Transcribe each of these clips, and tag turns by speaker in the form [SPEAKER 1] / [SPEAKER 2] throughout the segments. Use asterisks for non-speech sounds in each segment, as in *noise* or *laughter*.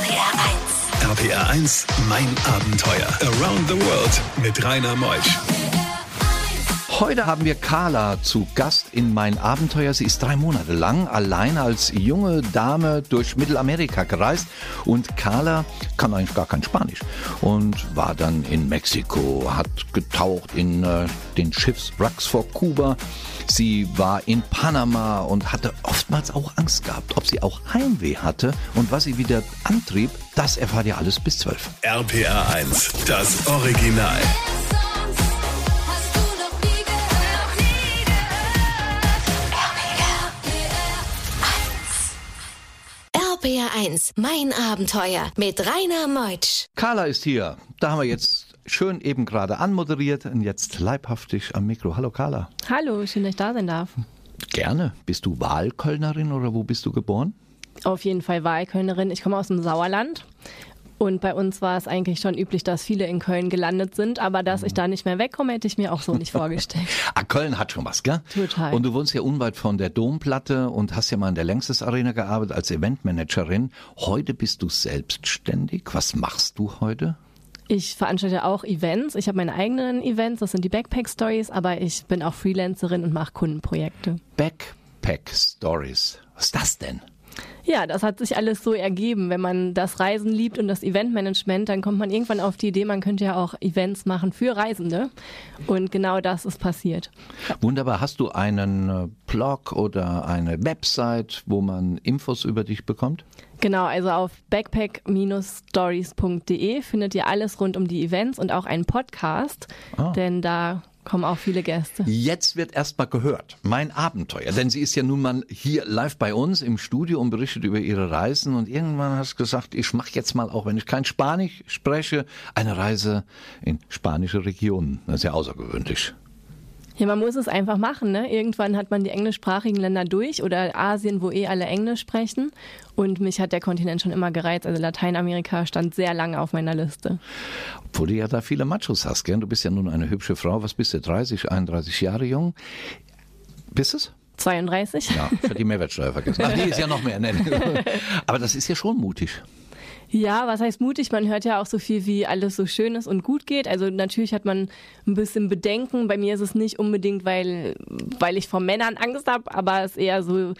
[SPEAKER 1] RPR 1.
[SPEAKER 2] RPR 1, mein Abenteuer. Around the World mit Rainer Meusch.
[SPEAKER 3] Heute haben wir Carla zu Gast in Mein Abenteuer. Sie ist drei Monate lang allein als junge Dame durch Mittelamerika gereist und Carla kann eigentlich gar kein Spanisch und war dann in Mexiko, hat getaucht in äh, den Schiffswracks vor Kuba. Sie war in Panama und hatte oftmals auch Angst gehabt, ob sie auch Heimweh hatte und was sie wieder antrieb, das erfahrt ihr alles bis zwölf.
[SPEAKER 2] RPR 1, das Original.
[SPEAKER 1] RPR1, mein Abenteuer mit Rainer Meutsch.
[SPEAKER 3] Carla ist hier. Da haben wir jetzt schön eben gerade anmoderiert und jetzt leibhaftig am Mikro. Hallo Carla.
[SPEAKER 4] Hallo, schön, dass ich da sein darf.
[SPEAKER 3] Gerne. Bist du Wahlkölnerin oder wo bist du geboren?
[SPEAKER 4] Auf jeden Fall Wahlkölnerin. Ich komme aus dem Sauerland. Und bei uns war es eigentlich schon üblich, dass viele in Köln gelandet sind. Aber dass ich da nicht mehr wegkomme, hätte ich mir auch so nicht *laughs* vorgestellt.
[SPEAKER 3] Ah, Köln hat schon was, gell?
[SPEAKER 4] Total.
[SPEAKER 3] Und du wohnst ja unweit von der Domplatte und hast ja mal in der Längstes Arena gearbeitet als Eventmanagerin. Heute bist du selbstständig. Was machst du heute?
[SPEAKER 4] Ich veranstalte auch Events. Ich habe meine eigenen Events, das sind die Backpack Stories, aber ich bin auch Freelancerin und mache Kundenprojekte.
[SPEAKER 3] Backpack Stories. Was ist das denn?
[SPEAKER 4] Ja, das hat sich alles so ergeben. Wenn man das Reisen liebt und das Eventmanagement, dann kommt man irgendwann auf die Idee, man könnte ja auch Events machen für Reisende. Und genau das ist passiert.
[SPEAKER 3] Wunderbar. Hast du einen äh, Blog oder eine Website, wo man Infos über dich bekommt?
[SPEAKER 4] Genau, also auf backpack-stories.de findet ihr alles rund um die Events und auch einen Podcast,
[SPEAKER 3] Ah.
[SPEAKER 4] denn da kommen auch viele Gäste.
[SPEAKER 3] Jetzt wird erstmal gehört. Mein Abenteuer. Denn sie ist ja nun mal hier live bei uns im Studio und berichtet über ihre Reisen. Und irgendwann hast du gesagt, ich mache jetzt mal, auch wenn ich kein Spanisch spreche, eine Reise in spanische Regionen. Das ist ja außergewöhnlich.
[SPEAKER 4] Ja, man muss es einfach machen. Ne? Irgendwann hat man die englischsprachigen Länder durch oder Asien, wo eh alle Englisch sprechen. Und mich hat der Kontinent schon immer gereizt. Also Lateinamerika stand sehr lange auf meiner Liste.
[SPEAKER 3] Obwohl du ja da viele Machos hast, gell? Du bist ja nun eine hübsche Frau. Was bist du? 30, 31 Jahre jung? Bist es?
[SPEAKER 4] 32?
[SPEAKER 3] Ja, ich hatte die Mehrwertsteuer vergessen. Ach, die ist ja noch mehr. Nee. *laughs* Aber das ist ja schon mutig.
[SPEAKER 4] Ja, was heißt mutig? Man hört ja auch so viel, wie alles so schön ist und gut geht. Also natürlich hat man ein bisschen Bedenken. Bei mir ist es nicht unbedingt, weil, weil ich vor Männern Angst habe, aber es ist eher so,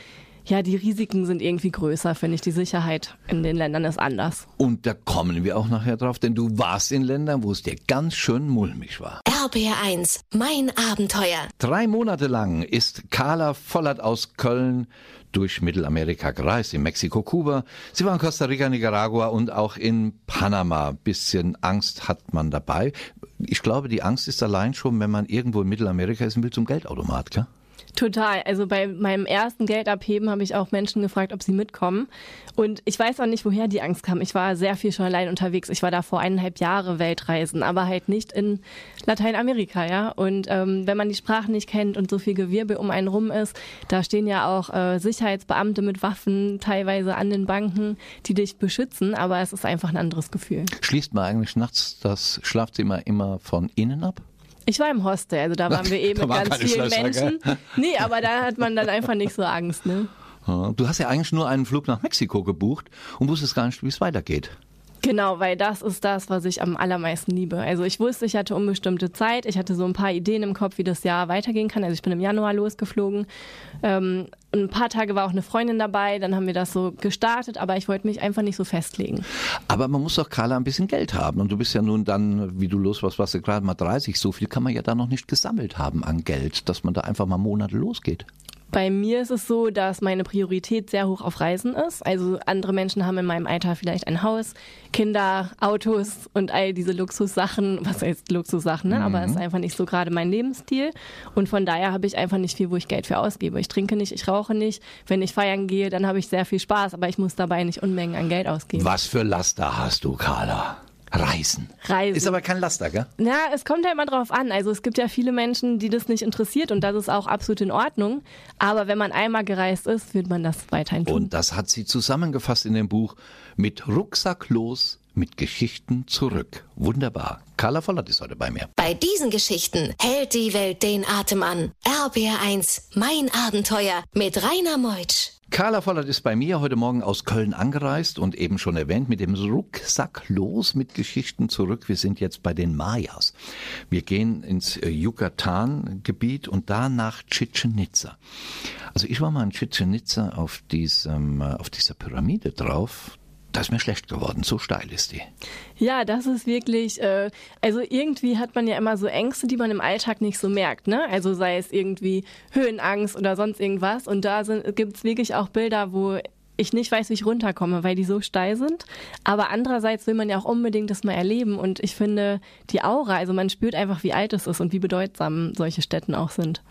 [SPEAKER 4] ja, die Risiken sind irgendwie größer, finde ich. Die Sicherheit in den Ländern ist anders.
[SPEAKER 3] Und da kommen wir auch nachher drauf, denn du warst in Ländern, wo es dir ganz schön mulmig war.
[SPEAKER 1] RPR 1, mein Abenteuer.
[SPEAKER 3] Drei Monate lang ist Carla Vollert aus Köln durch Mittelamerika gereist, in Mexiko, Kuba. Sie war in Costa Rica, Nicaragua und auch in Panama. Bisschen Angst hat man dabei. Ich glaube, die Angst ist allein schon, wenn man irgendwo in Mittelamerika ist und will zum Geldautomat, klar?
[SPEAKER 4] Total. Also bei meinem ersten Geldabheben habe ich auch Menschen gefragt, ob sie mitkommen. Und ich weiß auch nicht, woher die Angst kam. Ich war sehr viel schon allein unterwegs. Ich war da vor eineinhalb Jahre Weltreisen, aber halt nicht in Lateinamerika, ja. Und ähm, wenn man die Sprachen nicht kennt und so viel Gewirbel um einen rum ist, da stehen ja auch äh, Sicherheitsbeamte mit Waffen teilweise an den Banken, die dich beschützen. Aber es ist einfach ein anderes Gefühl.
[SPEAKER 3] Schließt man eigentlich nachts das Schlafzimmer immer von innen ab?
[SPEAKER 4] Ich war im Hostel, also da waren wir *laughs* eben
[SPEAKER 3] Da
[SPEAKER 4] mit ganz vielen Menschen. Nee, aber da hat man dann einfach nicht so Angst, ne?
[SPEAKER 3] Du hast ja eigentlich nur einen Flug nach Mexiko gebucht und wusstest gar nicht, wie es weitergeht.
[SPEAKER 4] Genau, weil das ist das, was ich am allermeisten liebe. Also ich wusste, ich hatte unbestimmte Zeit. Ich hatte so ein paar Ideen im Kopf, wie das Jahr weitergehen kann. Also ich bin im Januar losgeflogen. Ähm, ein paar Tage war auch eine Freundin dabei. Dann haben wir das so gestartet, aber ich wollte mich einfach nicht so festlegen.
[SPEAKER 3] Aber man muss doch, Carla, ein bisschen Geld haben. Und du bist ja nun dann, wie du los warst, warst du gerade mal 30. So viel kann man ja da noch nicht gesammelt haben an Geld, dass man da einfach mal Monate losgeht.
[SPEAKER 4] Bei mir ist es so, dass meine Priorität sehr hoch auf Reisen ist. Also andere Menschen haben in meinem Alter vielleicht ein Haus, Kinder, Autos und all diese Luxussachen. Was heißt Luxussachen, ne? Aber es ist einfach nicht so gerade mein Lebensstil. Und von daher habe ich einfach nicht viel, wo ich Geld für ausgebe. Ich trinke nicht, ich rauche nicht. Wenn ich feiern gehe, dann habe ich sehr viel Spaß, aber ich muss dabei nicht Unmengen an Geld ausgeben.
[SPEAKER 3] Was für Laster hast du, Carla? Reisen.
[SPEAKER 4] Reisen.
[SPEAKER 3] Ist aber kein Laster, gell?
[SPEAKER 4] Na, es kommt ja immer drauf an. Also es gibt ja viele Menschen, die das nicht interessiert und das ist auch absolut in Ordnung. Aber wenn man einmal gereist ist, wird man das weiterhin tun.
[SPEAKER 3] Und das hat sie zusammengefasst in dem Buch mit Rucksack los, mit Geschichten zurück. Wunderbar. Carla Vollert ist heute bei mir.
[SPEAKER 1] Bei diesen Geschichten hält die Welt den Atem an. RPR 1, mein Abenteuer mit Rainer Meutsch.
[SPEAKER 3] Carla Vollert ist bei mir heute Morgen aus Köln angereist und eben schon erwähnt mit dem Rucksack los mit Geschichten zurück. Wir sind jetzt bei den Mayas. Wir gehen ins äh, Yucatan-Gebiet und da nach Chichen Itza. Also ich war mal in Chichen Itza auf diesem, äh, auf dieser Pyramide drauf. Da ist mir schlecht geworden, so steil ist die.
[SPEAKER 4] Ja, das ist wirklich, äh, also irgendwie hat man ja immer so Ängste, die man im Alltag nicht so merkt, ne? Also sei es irgendwie Höhenangst oder sonst irgendwas. Und da gibt es wirklich auch Bilder, wo ich nicht weiß, wie ich runterkomme, weil die so steil sind. Aber andererseits will man ja auch unbedingt das mal erleben. Und ich finde die Aura, also man spürt einfach, wie alt es ist und wie bedeutsam solche Städten auch sind.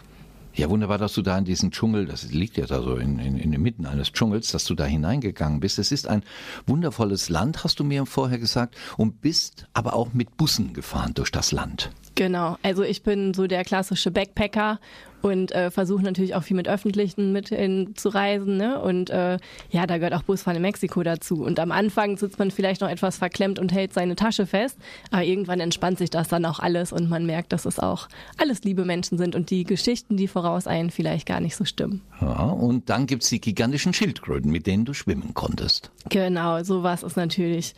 [SPEAKER 3] Ja, wunderbar, dass du da in diesen Dschungel, das liegt ja da so in, in, in der Mitte eines Dschungels, dass du da hineingegangen bist. Es ist ein wundervolles Land, hast du mir vorher gesagt, und bist aber auch mit Bussen gefahren durch das Land.
[SPEAKER 4] Genau, also ich bin so der klassische Backpacker und äh, versuche natürlich auch viel mit öffentlichen Mitteln zu reisen. Ne? Und äh, ja, da gehört auch Busfahren in Mexiko dazu. Und am Anfang sitzt man vielleicht noch etwas verklemmt und hält seine Tasche fest, aber irgendwann entspannt sich das dann auch alles und man merkt, dass es auch alles liebe Menschen sind und die Geschichten, die voraus einen vielleicht gar nicht so stimmen.
[SPEAKER 3] Ja, und dann gibt's die gigantischen Schildkröten, mit denen du schwimmen konntest.
[SPEAKER 4] Genau, sowas ist natürlich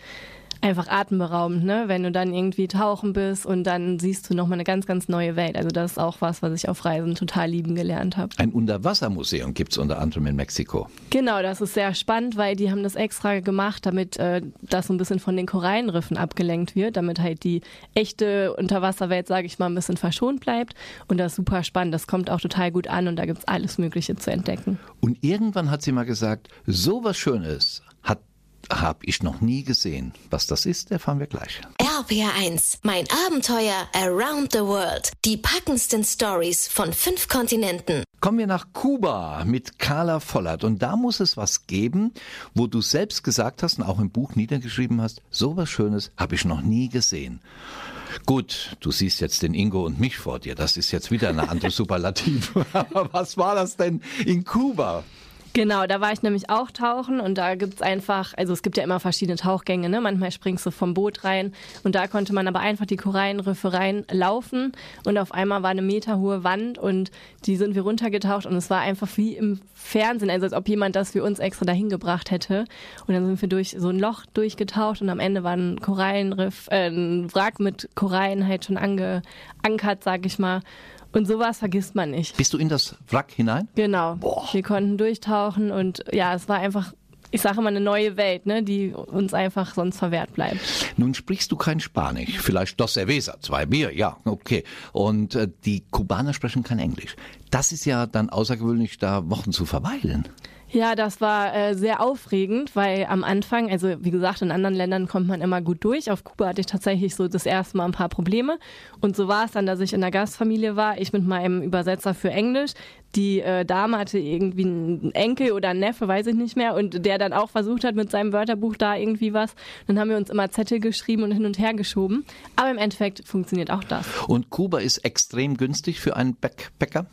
[SPEAKER 4] einfach atemberaubend, ne? wenn du dann irgendwie tauchen bist und dann siehst du nochmal eine ganz, ganz neue Welt. Also das ist auch was, was ich auf Reisen total lieben gelernt habe.
[SPEAKER 3] Ein Unterwassermuseum gibt's unter anderem in Mexiko.
[SPEAKER 4] Genau, das ist sehr spannend, weil die haben das extra gemacht, damit äh, das so ein bisschen von den Korallenriffen abgelenkt wird, damit halt die echte Unterwasserwelt, sage ich mal, ein bisschen verschont bleibt. Und das ist super spannend. Das kommt auch total gut an und da gibt's alles Mögliche zu entdecken.
[SPEAKER 3] Und irgendwann hat sie mal gesagt, so was Schönes habe ich noch nie gesehen. Was das ist, erfahren wir gleich.
[SPEAKER 1] RPR1, mein Abenteuer around the world. Die packendsten Stories von fünf Kontinenten.
[SPEAKER 3] Kommen wir nach Kuba mit Carla Vollert. Und da muss es was geben, wo du selbst gesagt hast und auch im Buch niedergeschrieben hast, so was Schönes habe ich noch nie gesehen. Gut, du siehst jetzt den Ingo und mich vor dir. Das ist jetzt wieder eine andere *laughs* Superlativ. Aber *laughs* was war das denn in Kuba?
[SPEAKER 4] Genau, da war ich nämlich auch tauchen und da gibt's einfach, also es gibt ja immer verschiedene Tauchgänge, ne? manchmal springst du vom Boot rein und da konnte man aber einfach die Korallenriffe reinlaufen und auf einmal war eine meterhohe Wand und die sind wir runtergetaucht und es war einfach wie im Fernsehen, also als ob jemand das für uns extra dahin gebracht hätte und dann sind wir durch so ein Loch durchgetaucht und am Ende war ein Korallenriff, äh, ein Wrack mit Korallen halt schon angeankert, sag ich mal. Und sowas vergisst man nicht.
[SPEAKER 3] Bist du in das Wrack hinein?
[SPEAKER 4] Genau. Wir konnten durchtauchen und ja, es war einfach, ich sage immer, eine neue Welt, ne, die uns einfach sonst verwehrt bleibt.
[SPEAKER 3] Nun sprichst du kein Spanisch, vielleicht dos cerveza, zwei Bier, ja, okay. Und äh, die Kubaner sprechen kein Englisch. Das ist ja dann außergewöhnlich, da Wochen zu verweilen.
[SPEAKER 4] Ja, das war äh, sehr aufregend, weil am Anfang, also wie gesagt, in anderen Ländern kommt man immer gut durch. Auf Kuba hatte ich tatsächlich so das erste Mal ein paar Probleme. Und so war es dann, dass ich in der Gastfamilie war, ich mit meinem Übersetzer für Englisch. Die äh, Dame hatte irgendwie einen Enkel oder einen Neffe, weiß ich nicht mehr, und der dann auch versucht hat mit seinem Wörterbuch da irgendwie was. Dann haben wir uns immer Zettel geschrieben und hin und her geschoben. Aber im Endeffekt funktioniert auch das.
[SPEAKER 3] Und Kuba ist extrem günstig für einen Backpacker?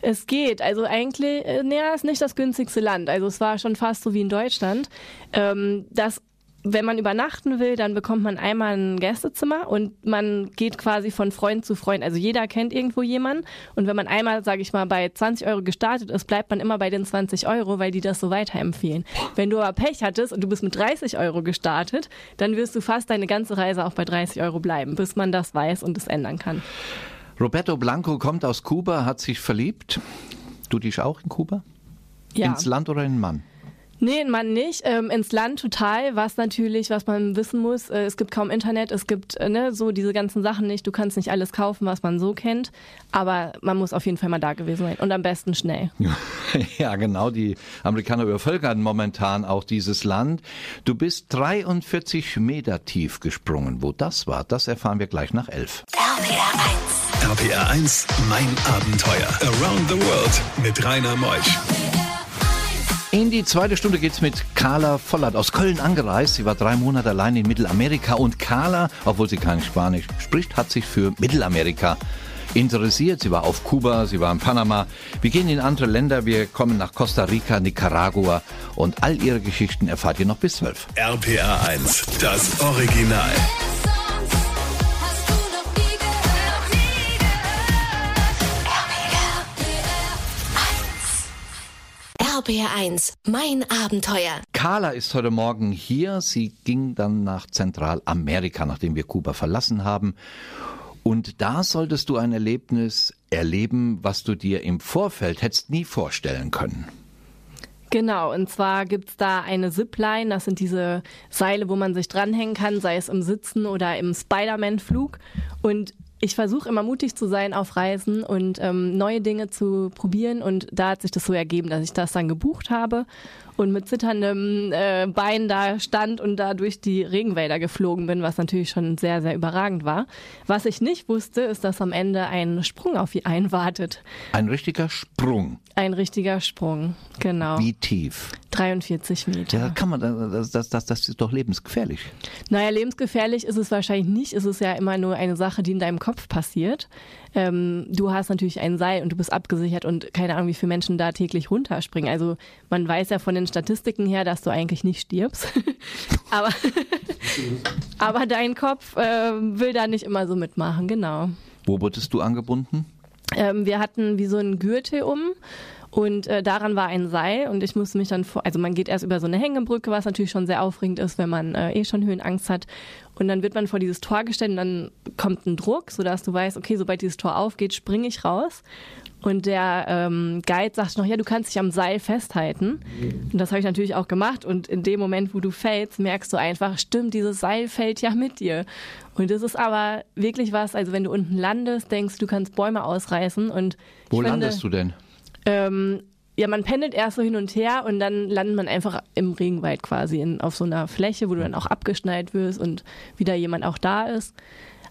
[SPEAKER 4] Es geht. Also eigentlich, äh, naja, ist nicht das günstigste Land. Also es war schon fast so wie in Deutschland. Ähm, das wenn man übernachten will, dann bekommt man einmal ein Gästezimmer und man geht quasi von Freund zu Freund. Also jeder kennt irgendwo jemanden. Und wenn man einmal, sage ich mal, bei 20 Euro gestartet ist, bleibt man immer bei den 20 Euro, weil die das so weiterempfehlen. Wenn du aber Pech hattest und du bist mit 30 Euro gestartet, dann wirst du fast deine ganze Reise auch bei 30 Euro bleiben, bis man das weiß und es ändern kann.
[SPEAKER 3] Roberto Blanco kommt aus Kuba, hat sich verliebt. Du dich auch in Kuba?
[SPEAKER 4] Ja.
[SPEAKER 3] Ins Land oder in den Mann?
[SPEAKER 4] Nee, man nicht. Ähm, ins Land total, was natürlich, was man wissen muss, äh, es gibt kaum Internet, es gibt äh, ne, so diese ganzen Sachen nicht. Du kannst nicht alles kaufen, was man so kennt, aber man muss auf jeden Fall mal da gewesen sein und am besten schnell. *laughs*
[SPEAKER 3] Ja, genau. Die Amerikaner übervölkern momentan auch dieses Land. Du bist 43 Meter tief gesprungen. Wo das war, das erfahren wir gleich nach elf.
[SPEAKER 1] RPR 1.
[SPEAKER 2] RPR 1, mein Abenteuer. Around the World mit Rainer Meusch.
[SPEAKER 3] In die zweite Stunde geht's mit Carla Vollert aus Köln angereist. Sie war drei Monate allein in Mittelamerika und Carla, obwohl sie kein Spanisch spricht, hat sich für Mittelamerika interessiert. Sie war auf Kuba, sie war in Panama. Wir gehen in andere Länder, wir kommen nach Costa Rica, Nicaragua und all ihre Geschichten erfahrt ihr noch bis zwölf.
[SPEAKER 2] RPR 1, das Original.
[SPEAKER 1] RPR1, mein Abenteuer.
[SPEAKER 3] Carla ist heute Morgen hier. Sie ging dann nach Zentralamerika, nachdem wir Kuba verlassen haben. Und da solltest du ein Erlebnis erleben, was du dir im Vorfeld hättest nie vorstellen können.
[SPEAKER 4] Genau, und zwar gibt es da eine Zipline, das sind diese Seile, wo man sich dranhängen kann, sei es im Sitzen oder im Spider-Man-Flug. Und ich versuche immer mutig zu sein auf Reisen und ähm, neue Dinge zu probieren. Und da hat sich das so ergeben, dass ich das dann gebucht habe und mit zitterndem äh, Bein da stand und da durch die Regenwälder geflogen bin, was natürlich schon sehr, sehr überragend war. Was ich nicht wusste, ist, dass am Ende ein Sprung auf ihn einwartet.
[SPEAKER 3] Ein richtiger Sprung.
[SPEAKER 4] Ein richtiger Sprung, genau.
[SPEAKER 3] Wie tief?
[SPEAKER 4] 43 Meter.
[SPEAKER 3] Ja, kann man, das, das, das, das ist doch lebensgefährlich.
[SPEAKER 4] Naja, lebensgefährlich ist es wahrscheinlich nicht. Es ist ja immer nur eine Sache, die in deinem Kopf passiert. Ähm, du hast natürlich ein Seil und du bist abgesichert und keine Ahnung, wie viele Menschen da täglich runterspringen. Also man weiß ja von den Statistiken her, dass du eigentlich nicht stirbst. *laughs* aber, *laughs* aber dein Kopf äh, will da nicht immer so mitmachen, genau.
[SPEAKER 3] Wo wurdest du angebunden?
[SPEAKER 4] Ähm, wir hatten wie so einen Gürtel um und äh, daran war ein Seil und ich musste mich dann vor, also man geht erst über so eine Hängebrücke, was natürlich schon sehr aufregend ist, wenn man äh, eh schon Höhenangst hat. Und dann wird man vor dieses Tor gestellt und dann kommt ein Druck, sodass du weißt, okay, sobald dieses Tor aufgeht, springe ich raus. Und der ähm, Guide sagt noch, ja, du kannst dich am Seil festhalten. Und das habe ich natürlich auch gemacht. Und in dem Moment, wo du fällst, merkst du einfach, stimmt, dieses Seil fällt ja mit dir. Und das ist aber wirklich was, also wenn du unten landest, denkst du, kannst Bäume ausreißen. Und
[SPEAKER 3] Wo
[SPEAKER 4] finde,
[SPEAKER 3] landest du denn?
[SPEAKER 4] Ähm, ja, man pendelt erst so hin und her und dann landet man einfach im Regenwald quasi in, auf so einer Fläche, wo du dann auch abgeschnallt wirst und wieder jemand auch da ist.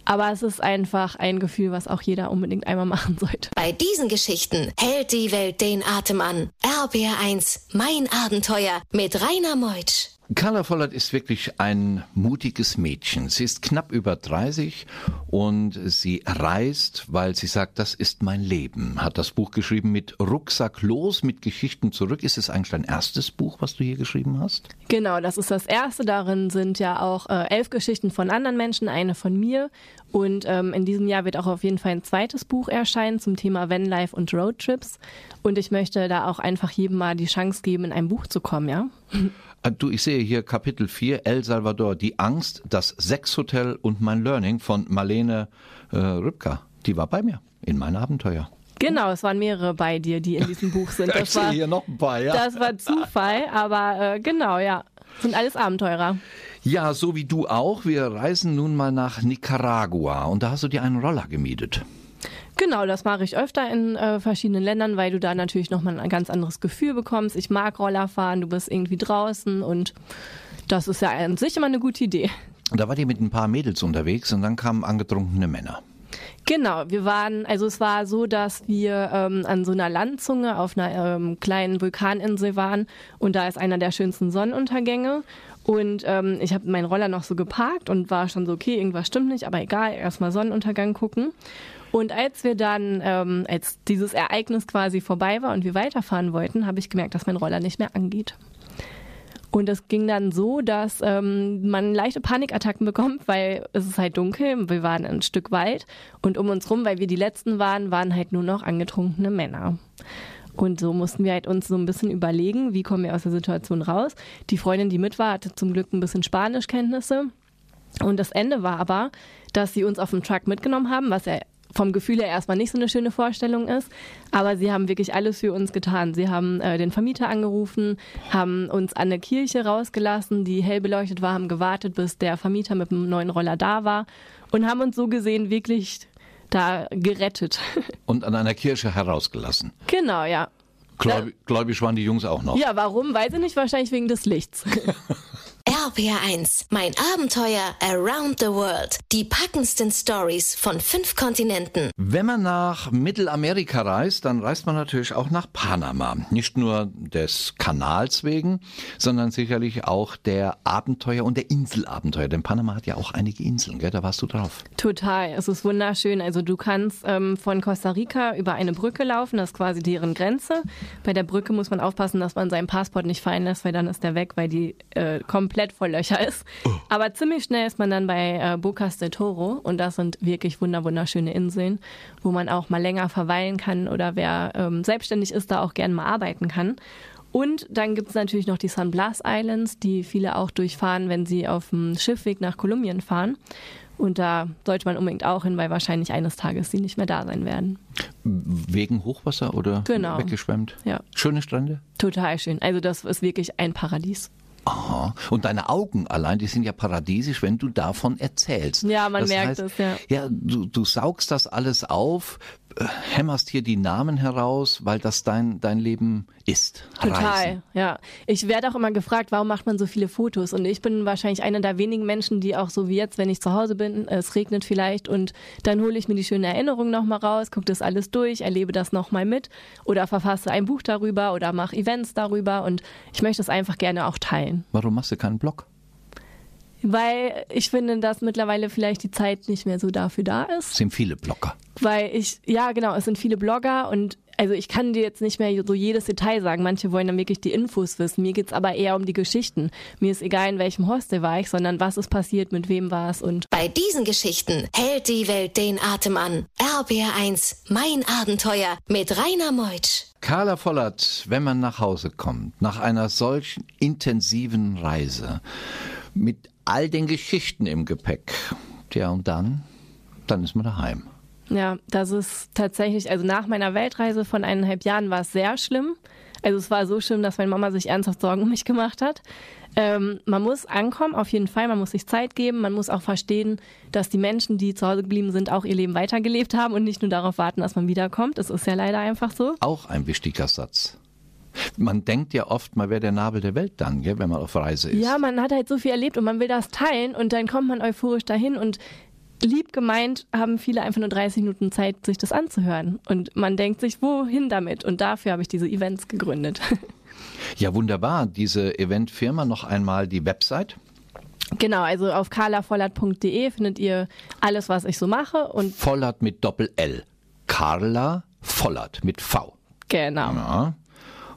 [SPEAKER 4] Aber es ist einfach ein Gefühl, was auch jeder unbedingt einmal machen sollte.
[SPEAKER 1] Bei diesen Geschichten hält die Welt den Atem an. RBR1, mein Abenteuer mit Rainer Meutsch.
[SPEAKER 3] Carla Vollert ist wirklich ein mutiges Mädchen. Sie ist knapp über 30 und sie reist, weil sie sagt, das ist mein Leben. Hat das Buch geschrieben mit Rucksack los, mit Geschichten zurück. Ist es eigentlich dein erstes Buch, was du hier geschrieben hast?
[SPEAKER 4] Genau, das ist das erste. Darin sind ja auch äh, elf Geschichten von anderen Menschen, eine von mir. Und ähm, in diesem Jahr wird auch auf jeden Fall ein zweites Buch erscheinen zum Thema Vanlife und Roadtrips. Und ich möchte da auch einfach jedem mal die Chance geben, in ein Buch zu kommen, ja. *laughs*
[SPEAKER 3] Äh, Du, ich sehe hier Kapitel 4, El Salvador, die Angst, das Sexhotel und mein Learning von Marlene äh, Rübka. Die war bei mir in mein Abenteuer.
[SPEAKER 4] Genau, es waren mehrere bei dir, die in diesem Buch sind. *laughs*
[SPEAKER 3] ich
[SPEAKER 4] Das
[SPEAKER 3] sehe
[SPEAKER 4] war,
[SPEAKER 3] hier noch ein paar, ja.
[SPEAKER 4] das war Zufall, aber äh, genau, ja. Sind alles Abenteurer.
[SPEAKER 3] Ja, so wie du auch. Wir reisen nun mal nach Nicaragua und da hast du dir einen Roller gemietet.
[SPEAKER 4] Genau, das mache ich öfter in äh, verschiedenen Ländern, weil du da natürlich nochmal ein ganz anderes Gefühl bekommst. Ich mag Roller fahren, du bist irgendwie draußen und das ist ja an sich immer eine gute Idee.
[SPEAKER 3] Und da war die mit ein paar Mädels unterwegs und dann kamen angetrunkene Männer.
[SPEAKER 4] Genau, wir waren, also es war so, dass wir ähm, an so einer Landzunge auf einer ähm, kleinen Vulkaninsel waren und da ist einer der schönsten Sonnenuntergänge. Und ähm, ich habe meinen Roller noch so geparkt und war schon so, okay, irgendwas stimmt nicht, aber egal, erstmal Sonnenuntergang gucken. Und als wir dann, ähm, als dieses Ereignis quasi vorbei war und wir weiterfahren wollten, habe ich gemerkt, dass mein Roller nicht mehr angeht. Und es ging dann so, dass ähm, man leichte Panikattacken bekommt, weil es ist halt dunkel, wir waren ein Stück Wald und um uns rum, weil wir die Letzten waren, waren halt nur noch angetrunkene Männer. Und so mussten wir halt uns so ein bisschen überlegen, wie kommen wir aus der Situation raus. Die Freundin, die mit war, hatte zum Glück ein bisschen Spanischkenntnisse. Und das Ende war aber, dass sie uns auf dem Truck mitgenommen haben, was ja vom Gefühl her erstmal nicht so eine schöne Vorstellung ist. Aber sie haben wirklich alles für uns getan. Sie haben äh, den Vermieter angerufen, haben uns an eine Kirche rausgelassen, die hell beleuchtet war, haben gewartet, bis der Vermieter mit dem neuen Roller da war und haben uns so gesehen wirklich da gerettet. *laughs*
[SPEAKER 3] Und an einer Kirche herausgelassen.
[SPEAKER 4] genau, ja.
[SPEAKER 3] Gläubig, gläubig waren die Jungs auch noch.
[SPEAKER 4] Ja, warum? Weiß ich nicht, wahrscheinlich wegen des Lichts. *laughs*
[SPEAKER 1] RPR1, mein Abenteuer around the world. Die packendsten Stories von fünf Kontinenten.
[SPEAKER 3] Wenn man nach Mittelamerika reist, dann reist man natürlich auch nach Panama. Nicht nur des Kanals wegen, sondern sicherlich auch der Abenteuer und der Inselabenteuer. Denn Panama hat ja auch einige Inseln, gell? Da warst du drauf.
[SPEAKER 4] Total, es ist wunderschön. Also du kannst ähm, von Costa Rica über eine Brücke laufen, das ist quasi deren Grenze. Bei der Brücke muss man aufpassen, dass man seinen Passport nicht fallen lässt, weil dann ist der weg, weil die äh, komplett voll Löcher ist. Aber ziemlich schnell ist man dann bei äh, Bocas del Toro und das sind wirklich wunder wunderschöne Inseln, wo man auch mal länger verweilen kann oder wer ähm, selbstständig ist, da auch gerne mal arbeiten kann. Und dann gibt es natürlich noch die San Blas Islands, die viele auch durchfahren, wenn sie auf dem Schiffweg nach Kolumbien fahren. Und da sollte man unbedingt auch hin, weil wahrscheinlich eines Tages sie nicht mehr da sein werden.
[SPEAKER 3] Wegen Hochwasser oder
[SPEAKER 4] Genau.
[SPEAKER 3] weggeschwemmt?
[SPEAKER 4] Ja.
[SPEAKER 3] Schöne Strände?
[SPEAKER 4] Total schön. Also das ist wirklich ein Paradies.
[SPEAKER 3] Aha. Und deine Augen allein, die sind ja paradiesisch, wenn du davon erzählst.
[SPEAKER 4] Ja, man
[SPEAKER 3] das
[SPEAKER 4] merkt es, ja.
[SPEAKER 3] Ja, du, du saugst das alles auf, äh, hämmerst hier die Namen heraus, weil das dein, dein Leben ist.
[SPEAKER 4] Total,
[SPEAKER 3] Reisen.
[SPEAKER 4] ja. Ich werde auch immer gefragt, warum macht man so viele Fotos? Und ich bin wahrscheinlich einer der wenigen Menschen, die auch so wie jetzt, wenn ich zu Hause bin, es regnet vielleicht und dann hole ich mir die schönen Erinnerungen nochmal raus, gucke das alles durch, erlebe das nochmal mit oder verfasse ein Buch darüber oder mache Events darüber und ich möchte es einfach gerne auch teilen.
[SPEAKER 3] Warum machst du keinen Blog?
[SPEAKER 4] Weil ich finde, dass mittlerweile vielleicht die Zeit nicht mehr so dafür da ist.
[SPEAKER 3] Es sind viele Blogger.
[SPEAKER 4] Weil ich, ja genau, es sind viele Blogger und also ich kann dir jetzt nicht mehr so jedes Detail sagen. Manche wollen dann wirklich die Infos wissen. Mir geht's aber eher um die Geschichten. Mir ist egal, in welchem Hostel war ich, sondern was ist passiert, mit wem war es und
[SPEAKER 1] Bei diesen Geschichten hält die Welt den Atem an. RBR1, mein Abenteuer mit Rainer Meutsch.
[SPEAKER 3] Carla Vollert, wenn man nach Hause kommt, nach einer solchen intensiven Reise, mit all den Geschichten im Gepäck, ja und dann, dann ist man daheim.
[SPEAKER 4] Ja, das ist tatsächlich, also nach meiner Weltreise von eineinhalb Jahren war es sehr schlimm. Also es war so schlimm, dass meine Mama sich ernsthaft Sorgen um mich gemacht hat. Ähm, man muss ankommen, auf jeden Fall. Man muss sich Zeit geben. Man muss auch verstehen, dass die Menschen, die zu Hause geblieben sind, auch ihr Leben weitergelebt haben und nicht nur darauf warten, dass man wiederkommt. Das ist ja leider einfach so.
[SPEAKER 3] Auch ein wichtiger Satz. Man denkt ja oft, man wäre der Nabel der Welt dann, gell, wenn man auf Reise ist.
[SPEAKER 4] Ja, man hat halt so viel erlebt und man will das teilen und dann kommt man euphorisch dahin und lieb gemeint haben viele einfach nur 30 Minuten Zeit, sich das anzuhören. Und man denkt sich, wohin damit? Und dafür habe ich diese Events gegründet. *laughs*
[SPEAKER 3] Ja, wunderbar. Diese Eventfirma noch einmal die Website.
[SPEAKER 4] genau, also auf carlavollert.de findet ihr alles, was ich so mache und
[SPEAKER 3] Vollert mit Doppel-L. Carla Vollert mit V.
[SPEAKER 4] genau.
[SPEAKER 3] Ja.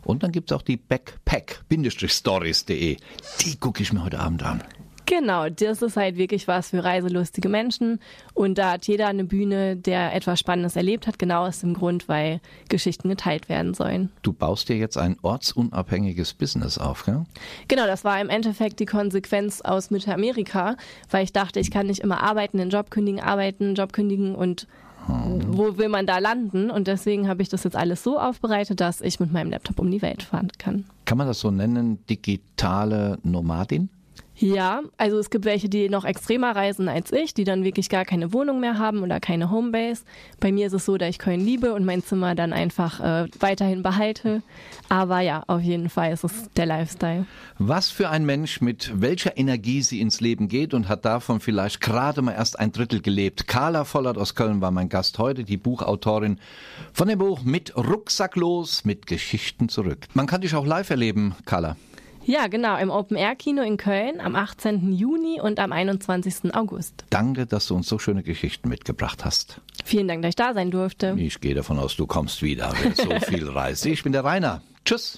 [SPEAKER 3] Und dann gibt's auch die Backpack-Stories.de. Die gucke ich mir heute Abend an.
[SPEAKER 4] Genau, das ist halt wirklich was für reiselustige Menschen. Und da hat jeder eine Bühne, der etwas Spannendes erlebt hat, genau aus dem Grund, weil Geschichten geteilt werden sollen.
[SPEAKER 3] Du baust dir jetzt ein ortsunabhängiges Business auf, gell?
[SPEAKER 4] Genau, das war im Endeffekt die Konsequenz aus Mittelamerika, weil ich dachte, ich kann nicht immer arbeiten, den Job kündigen, arbeiten, Job kündigen und wo will man da landen? Und deswegen habe ich das jetzt alles so aufbereitet, dass ich mit meinem Laptop um die Welt fahren kann.
[SPEAKER 3] Kann man das so nennen, digitale Nomadin?
[SPEAKER 4] Ja, also es gibt welche, die noch extremer reisen als ich, die dann wirklich gar keine Wohnung mehr haben oder keine Homebase. Bei mir ist es so, dass ich Köln liebe und mein Zimmer dann einfach äh, weiterhin behalte. Aber ja, auf jeden Fall ist es der Lifestyle.
[SPEAKER 3] Was für ein Mensch mit welcher Energie sie ins Leben geht und hat davon vielleicht gerade mal erst ein Drittel gelebt. Carla Vollert aus Köln war mein Gast heute, die Buchautorin von dem Buch Mit Rucksack los, mit Geschichten zurück. Man kann dich auch live erleben, Carla.
[SPEAKER 4] Ja, genau, im Open Air Kino in Köln am 18. Juni und am 21. August.
[SPEAKER 3] Danke, dass du uns so schöne Geschichten mitgebracht hast.
[SPEAKER 4] Vielen Dank, dass ich da sein durfte.
[SPEAKER 3] Ich gehe davon aus, du kommst wieder, wer so *laughs* viel reist. Ich bin der Rainer. Tschüss.